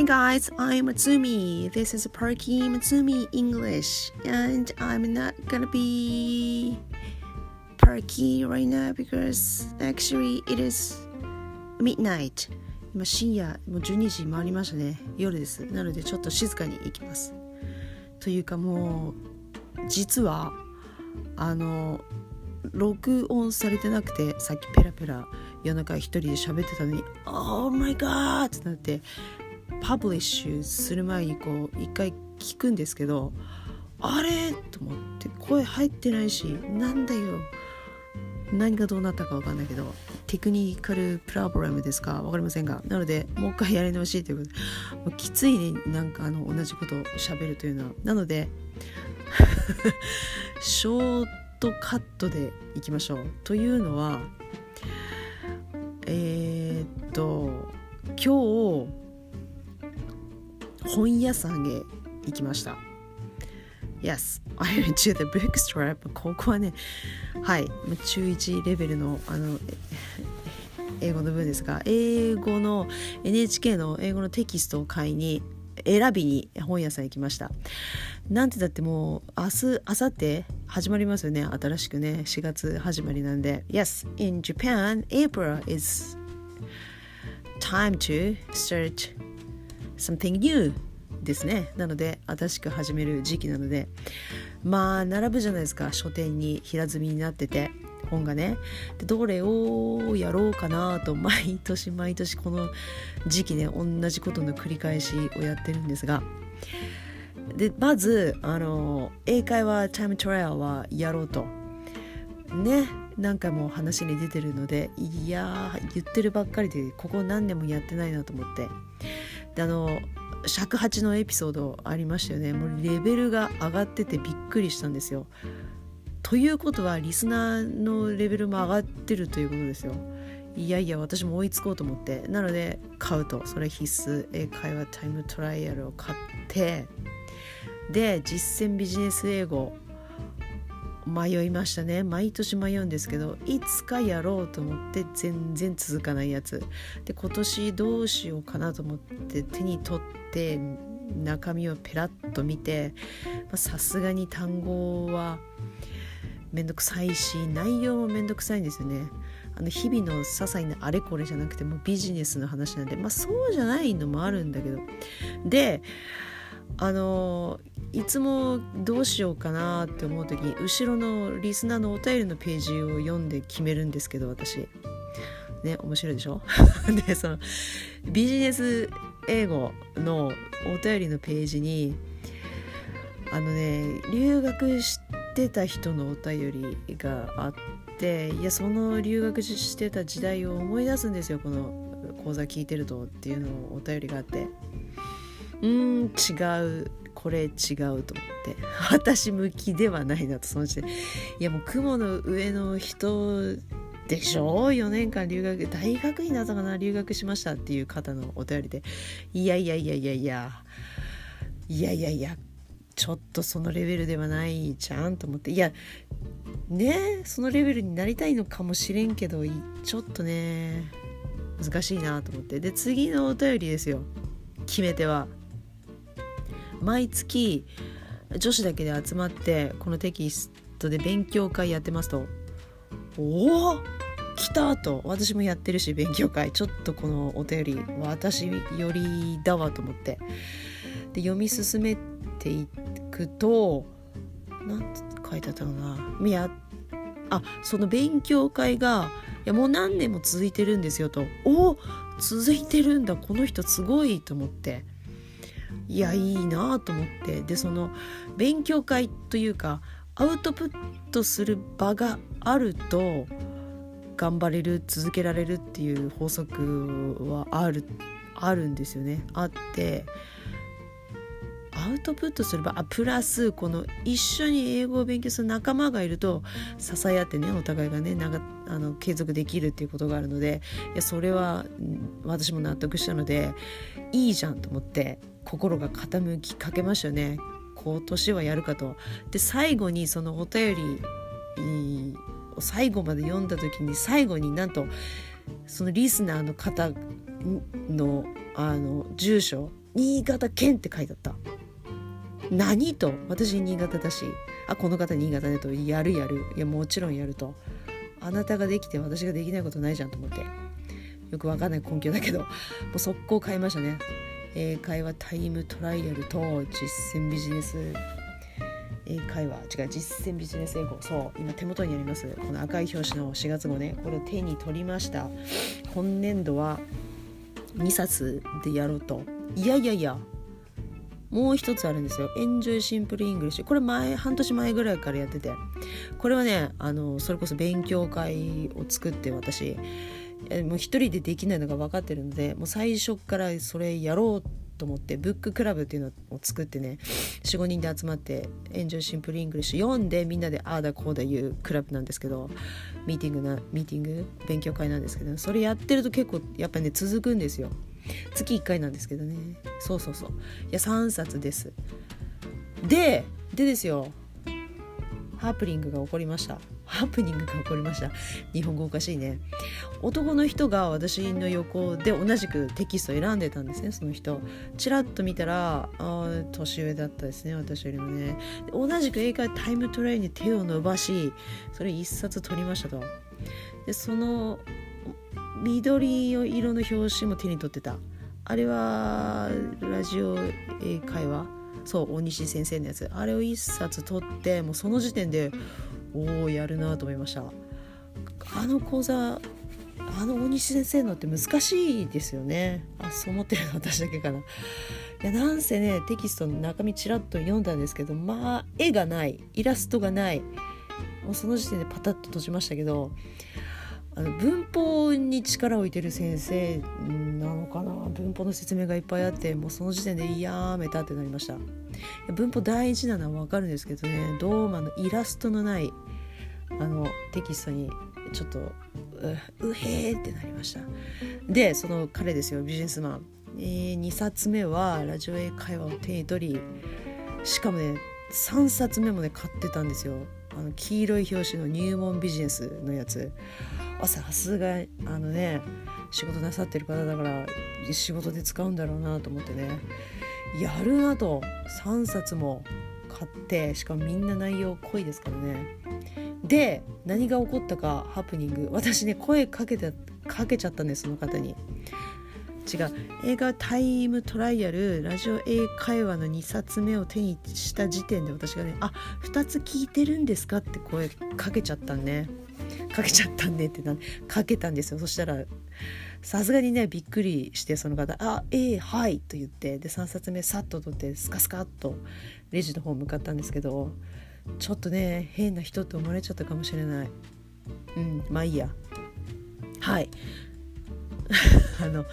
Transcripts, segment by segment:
Hey guys, I'm Matsumi. This is Perky Matsumi English, and I'm not gonna be perky right now because actually it is midnight. 今深夜もう12時回りましたね夜ですなのでちょっと静かに行きますというかもう実はあの録音されてなくてさっきペラペラ夜中一人で喋ってたのに「Oh my god!」ってなってパブリッシュする前にこう一回聞くんですけどあれ？と思って声入ってないしなんだよ。何がどうなったか分かんないけどテクニカルプロブレムですか？分かりませんが。なのでもう一回やり直しということでもうきついねなんかあの同じことを喋るというのは。なので ショートカットでいきましょう。というのはえー、っと今日本屋さんへ行きました Yes, I went to the bookstore. ここはね、はい、中1レベルのあの英語の文ですが、英語の NHK の英語のテキストを買いに選びに本屋さん行きました。なんてだってもう明日、明後日始まりますよね。新しくね、4月始まりなんで。Yes, in Japan, April is time to start something new ですね。なので新しく始める時期なので。まあ並ぶじゃないですか。書店に平積みになってて本がね。でどれをやろうかなと毎年毎年この時期ね同じことの繰り返しをやってるんですが。でまずあの英会話タイムトライアルはやろうと。ね何回も話に出てるのでいや言ってるばっかりでここ何年もやってないなと思って。であの尺八のエピソードありましたよね。もうレベルが上がっててびっくりしたんですよ。ということはリスナーのレベルも上がってるということですよ。いやいや私も追いつこうと思って。なので買うと。それ必須。英会話タイムトライアルを買って。で実践ビジネス英語迷いましたね。毎年迷うんですけどいつかやろうと思って全然続かないやつ。で今年どうしようかなと思って手に取って中身をペラッと見てさすがに単語はめんどくさいし内容もめんどくさいんですよね。あの日々の些細なあれこれじゃなくてもビジネスの話なんでまあそうじゃないのもあるんだけど。であのいつもどうしようかなって思う時に後ろのリスナーのお便りのページを読んで決めるんですけど私。ね面白いでしょ？でそのビジネス英語のお便りのページにあのね留学してた人のお便りがあっていやその留学してた時代を思い出すんですよこの講座聞いてるとっていうのをお便りがあって。うん違う。これ違うと思って。私向きではないなとその時点いやもう雲の上の人でしょ？4年間留学大学院だったかな留学しましたっていう方のお便りで。いやいやいやいやいやいやいやいやちょっとそのレベルではないじゃんと思って。いやねそのレベルになりたいのかもしれんけどちょっとね難しいなと思って。で次のお便りですよ。決め手は。毎月女子だけで集まってこのテキストで勉強会やってますと。おお来たと。私もやってるし勉強会。ちょっとこのお便り私よりだわと思って。で読み進めていくと何て書いてあったのかな。いやあその勉強会がいやもう何年も続いてるんですよと。おお続いてるんだ。この人すごいと思って。いやいいなと思って。でその勉強会というかアウトプットする場があると頑張れる続けられるっていう法則はあるあるんですよね。あってアウトプットすればあプラスこの一緒に英語を勉強する仲間がいると支え合ってねお互いがね長あの継続できるっていうことがあるのでいやそれは私も納得したのでいいじゃんと思って心が傾きかけましたよね。今年はやるかと。で最後にそのお便りを最後まで読んだ時に最後になんとそのリスナーの方のあの住所新潟県って書いてあった。何と私新潟だしあこの方新潟ねとやるやる。いやもちろんやると。あなたができて私ができないことないじゃんと思って。よくわかんない根拠だけどもう速攻買いましたね。英会話タイムトライアルと実践ビジネス英会話違う実践ビジネス英語そう今手元にありますこの赤い表紙の4月号ねこれを手に取りました今年度は2冊でやろうといやいやいやもう一つあるんですよ。エンジョイシンプルイングリッシュ。これ前、半年前ぐらいからやってて。これはね、あの、それこそ勉強会を作って私、もう一人でできないのが分かってるので、もう最初からそれやろうと思って、ブッククラブっていうのを作ってね、4、5人で集まって、エンジョイシンプルイングリッシュ読んでみんなでああだこうだ言うクラブなんですけど、ミーティングな、ミーティング、勉強会なんですけど、それやってると結構やっぱりね、続くんですよ。月1回なんですけどね。そうそうそう。いや3冊です。ででですよ。ハプニングが起こりました。ハプニングが起こりました。日本語おかしいね。男の人が私の横で同じくテキストを選んでたんですねその人。ちらっと見たらあ年上だったですね私よりもね。同じく英会タイムトレイに手を伸ばしそれ一冊取りましたと。でその緑色の表紙も手に取ってた。あれはラジオ英会話？そう大西先生のやつ。あれを一冊取ってもうその時点でおおやるなと思いました。あの講座あの大西先生のって難しいですよね。あそう思ってるの私だけかな。いやなんせねテキストの中身ちらっと読んだんですけどまあ絵がないイラストがない。もうその時点でパタッと閉じましたけどあの文法に力を置いてる先生なのかな？文法の説明がいっぱいあってもうその時点でやめたってなりました。文法大事なのは分かるんですけどねどうもあのイラストのないあのテキストにちょっとううへーってなりました。でその彼ですよビジネスマン、えー、2冊目はラジオ英会話を手に取りしかもね3冊目もね買ってたんですよ。あの黄色い表紙の入門ビジネスのやつ。あさすがあのね仕事なさってる方だから仕事で使うんだろうなと思ってね。やるなと3冊も買ってしかもみんな内容濃いですからね。で何が起こったかハプニング。私ね声かけてかけちゃったんですその方に。違う。映画「タイムトライアル」ラジオ英会話の2冊目を手にした時点で私がね「あ2つ聞いてるんですか?」って声かけちゃったんね。かけちゃったんねってなかけたんですよ。そしたらさすがにねびっくりしてその方「あええー、はい」と言ってで3冊目さっと取ってスカスカっとレジの方向かったんですけどちょっとね変な人って思われちゃったかもしれない。うんまあいいや。はい。あの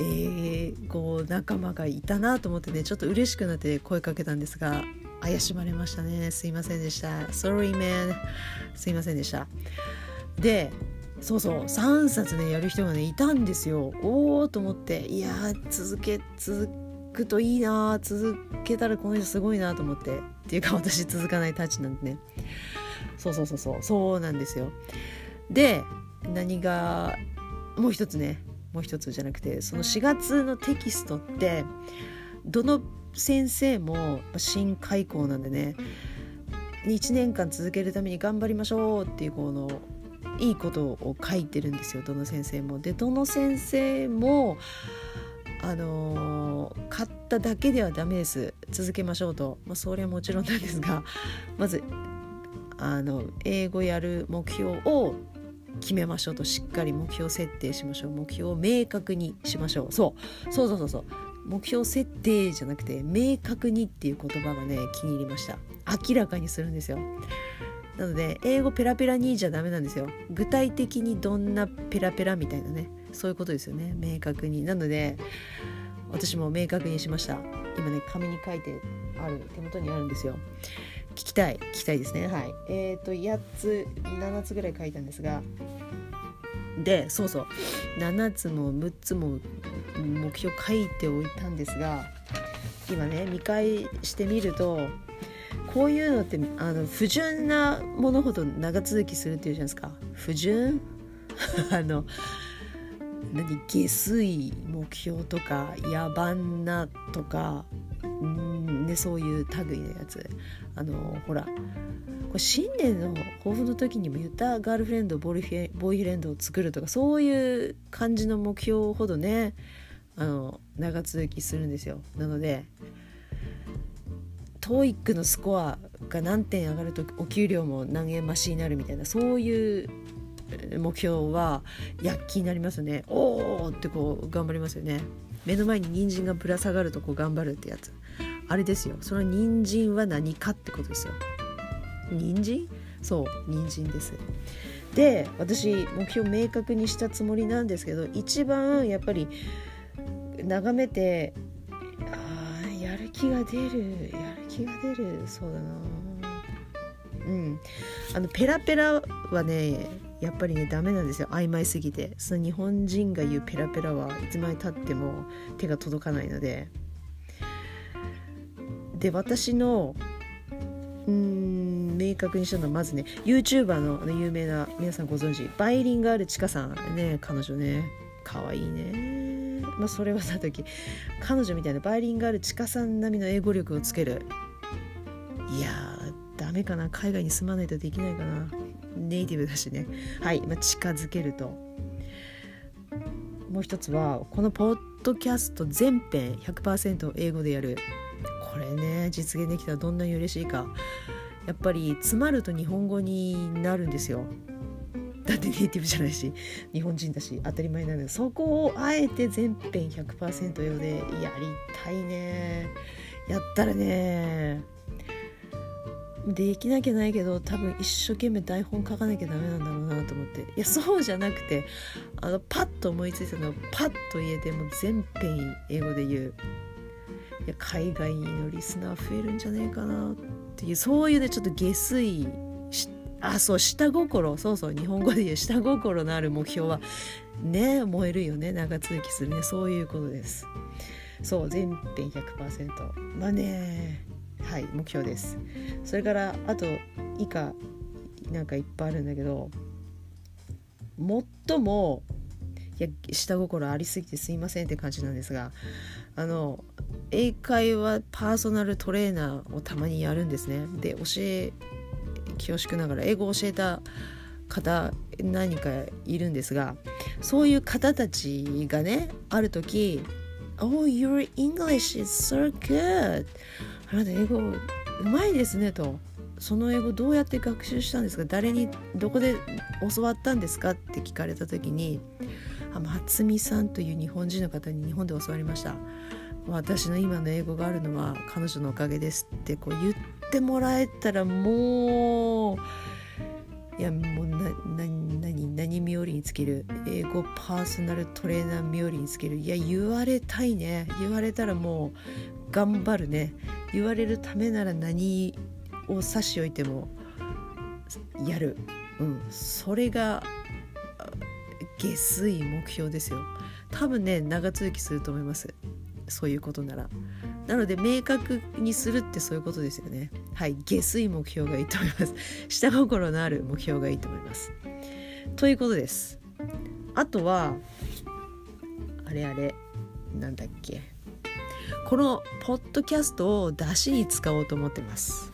えー、こう仲間がいたなと思ってねちょっと嬉しくなって声かけたんですが怪しまれましたね。すいませんでした。Sorry man すいませんでした。でそうそう3冊ねやる人がねいたんですよ。おおと思っていや続け続くといいな続けたらこの人すごいなと思って。っていうか私続かないたちなんでね。そうそうそうそうそうなんですよ。で何がもう一つねもう一つじゃなくてその4月のテキストってどの先生も新開校なんでね1年間続けるために頑張りましょうっていうこのいいことを書いてるんですよどの先生も。でどの先生もあのー、買っただけではダメです続けましょうと、まあ、それはもちろんなんですがまずあの英語やる目標を決めましょうとしっかり目標設定しましょう。目標を明確にしましょう。そう。そうそうそうそう。目標設定じゃなくて明確にっていう言葉がね気に入りました。明らかにするんですよ。なので英語ペラペラにじゃダメなんですよ。具体的にどんなペラペラみたいなねそういうことですよね。明確に。なので私も明確にしました。今ね紙に書いてある手元にあるんですよ。聞きたい聞きたいですね。はい。えっ、ー、と8つ7つぐらい書いたんですが。でそうそう。7つも6つも目標書いておいたんですが今ね見返してみるとこういうのってあの不純なものほど長続きするっていうじゃないですか。不純？あの何？下水目標とか野蛮なとかんねそういう類のやつ。あのほらこれ新年の抱負の時にも言ったガールフレンドボーイフレンドを作るとかそういう感じの目標ほどねあの長続きするんですよ。なので TOEIC のスコアが何点上がるとお給料も何円増しになるみたいなそういう目標は躍起になりますね。おおってこう頑張りますよね。目の前に人参がぶら下がるとこう頑張るってやつ。あれですよ。その人参は何かってことですよ。人参？そう人参です。で私目標明確にしたつもりなんですけど一番やっぱり眺めてあやる気が出るやる気が出る。そうだな。うん。あのペラペラはねやっぱりねダメなんですよ。曖昧すぎて。その日本人が言うペラペラはいつまでたっても手が届かないので。で私のうん明確にしたのはまずね YouTuber の有名な皆さんご存知バイリンガールチカさんね彼女ね。可愛いね。まあそれはさとき彼女みたいなバイリンガールチカさん並みの英語力をつける。いやーダメかな。海外に住まないとできないかな。ネイティブだしね。はい、まあ、近づけると。もう一つはこのポッドキャスト全編100%英語でやる。これね実現できたらどんなに嬉しいか。やっぱり詰まると日本語になるんですよ。だってネイティブじゃないし日本人だし当たり前なのでそこをあえて全編100%英語でやりたいね。やったらね。できなきゃないけど多分一生懸命台本書かなきゃダメなんだろうなと思って。いやそうじゃなくてあのパッと思いついたのをパッと言えても全編英語で言う。いや海外のリスナー増えるんじゃねえかなっていうそういうねちょっと下水あそう下心。そうそう日本語で言う下心のある目標はね燃えるよね。長続きするね。そういうことです。そう全編100%まあね。はい目標ですそれからあと以下なんかいっぱいあるんだけど最もいや下心ありすぎてすいませんって感じなんですがあの英会話パーソナルトレーナーをたまにやるんですねで教え恐縮ながら英語を教えた方何かいるんですがそういう方たちがねある時「Oh, your English is so good! あなた英語うまいですねと。その英語どうやって学習したんですか？誰にどこで教わったんですか？って聞かれた時にあ松見さんという日本人の方に日本で教わりました。私の今の英語があるのは彼女のおかげですってこう言ってもらえたらもういやもうな何何何冥利につける。英語パーソナルトレーナー冥利につける。いや言われたいね。言われたらもう頑張るね。言われるためなら何を差し置いてもやる、うん、それが下水目標ですよ。多分ね長続きすると思います。そういうことなら。なので明確にするってそういうことですよね。はい。下水目標がいいと思います。下心のある目標がいいと思います。ということです。あとはあれあれ。なんだっけ。このポッドキャストを出しに使おうと思ってます。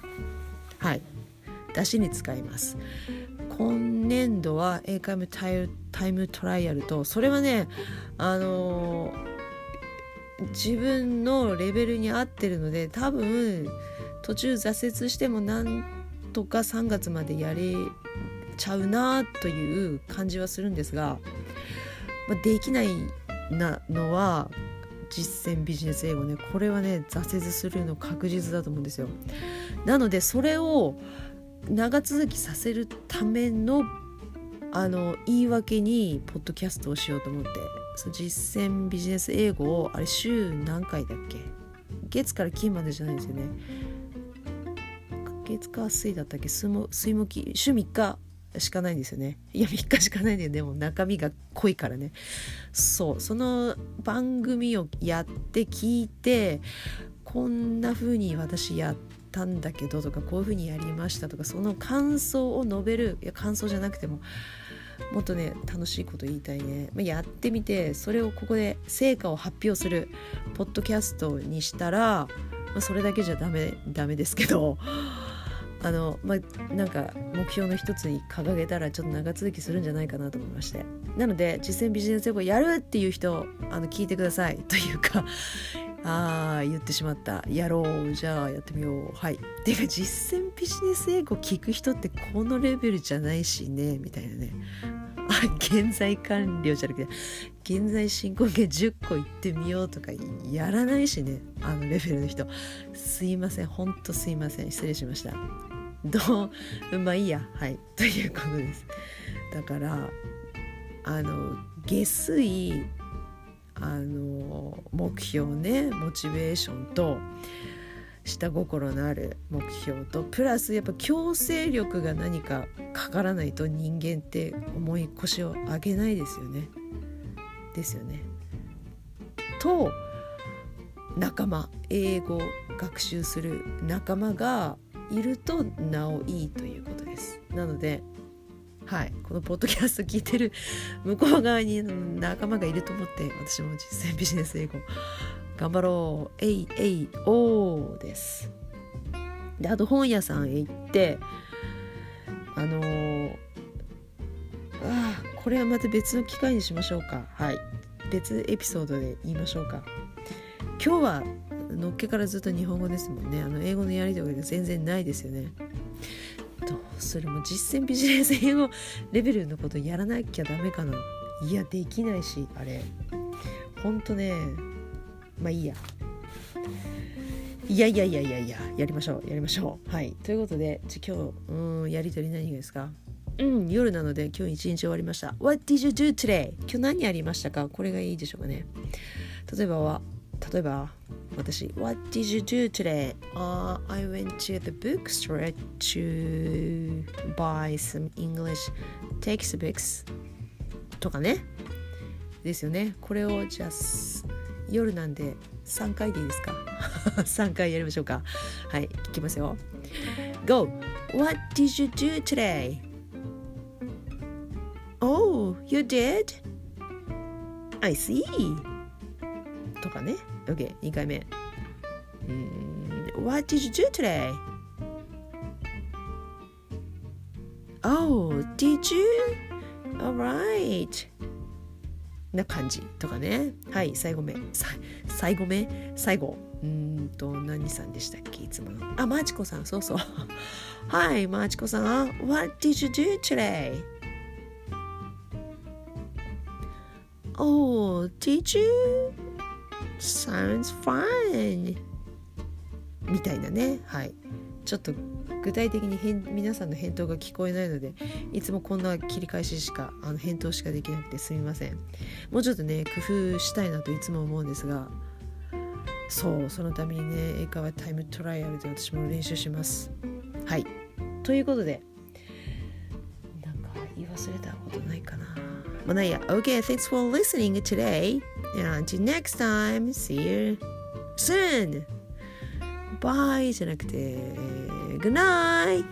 はい。出しに使います。今年度は英会話タイムトライアルとそれはねあのー、自分のレベルに合ってるので多分途中挫折してもなんとか3月までやれちゃうなという感じはするんですが、まあ、できないなのは実践ビジネス英語ね。これはね挫折するの確実だと思うんですよ。なのでそれを長続きさせるためのあの言い訳にポッドキャストをしようと思って。その実践ビジネス英語をあれ週何回だっけ？月から金までじゃないですよね。月火水だったっけ？水木週3日しかないんですよね。いや3日しかないんだよ。でも中身が濃いからね。そう。その番組をやって聞いてこんな風に私やったんだけどとかこういう風にやりましたとかその感想を述べるいや感想じゃなくてももっとね楽しいこと言いたいね、まあ、やってみてそれをここで成果を発表するポッドキャストにしたら、まあ、それだけじゃダメダメですけど。あのまあなんか目標の一つに掲げたらちょっと長続きするんじゃないかなと思いまして。なので実践ビジネス英語やるっていう人あの聞いてくださいというか ああ言ってしまった。やろうじゃあやってみよう。はい。ていうか実践ビジネス英語聞く人ってこのレベルじゃないしねみたいなね。あ 現在完了じゃなくて現在進行形10個言ってみようとかやらないしねあのレベルの人。すいません。ほんとすいません。失礼しました。どうまあいいやはいということですだからあの下水あの目標ねモチベーションと下心のある目標とプラスやっぱ強制力が何かかからないと人間って重い腰を上げないですよね。ですよね。と仲間英語学習する仲間がいるとなおいいということです。なのではい、このポッドキャスト聞いてる向こう側に仲間がいると思って私も実践ビジネス英語頑張ろう。AAO です。であと本屋さんへ行ってあのー、あこれはまた別の機会にしましょうか。はい。別エピソードで言いましょうか。今日はのっけからずっと日本語ですもんね。あの英語のやり取りが全然ないですよね。どうするも実践ビジネス英語レベルのことやらなきゃダメかな。いやできないしあれ。ほんとねまあいいや。いやいやいやいやいややりましょうやりましょう。はい。ということでじゃ今日うんやりとり何がですか？うん夜なので今日一日終わりました。What did you do today? 今日何やりましたか？これがいいでしょうかね。例えばは例えば私 What did you do today? Uh, I went to the bookstore to buy some English textbooks とかねですよねこれをじゃあ夜なんで3回でいいですか3回やりましょうかはい聞きますよ Go! What did you do today? Oh, you did? I see とかね OK2 回目 What did you do today? Oh, did you? Alright な感じとかねはい最後目最後目最後うんと何さんでしたっけいつものあマーチコさんそうそうはいマーチコさん What did you do today? Oh, did you? Sounds fine. みたいなね。はい。ちょっと具体的に皆さんの返答が聞こえないのでいつもこんな切り返ししかあの返答しかできなくてすみません。もうちょっとね工夫したいなといつも思うんですがそうそのためにね英会話タイムトライアルで私も練習します。はい。ということでなんか言い忘れたことないかな。まあないや OK thanks for listening today and until next time see you soon bye じゃなくて good night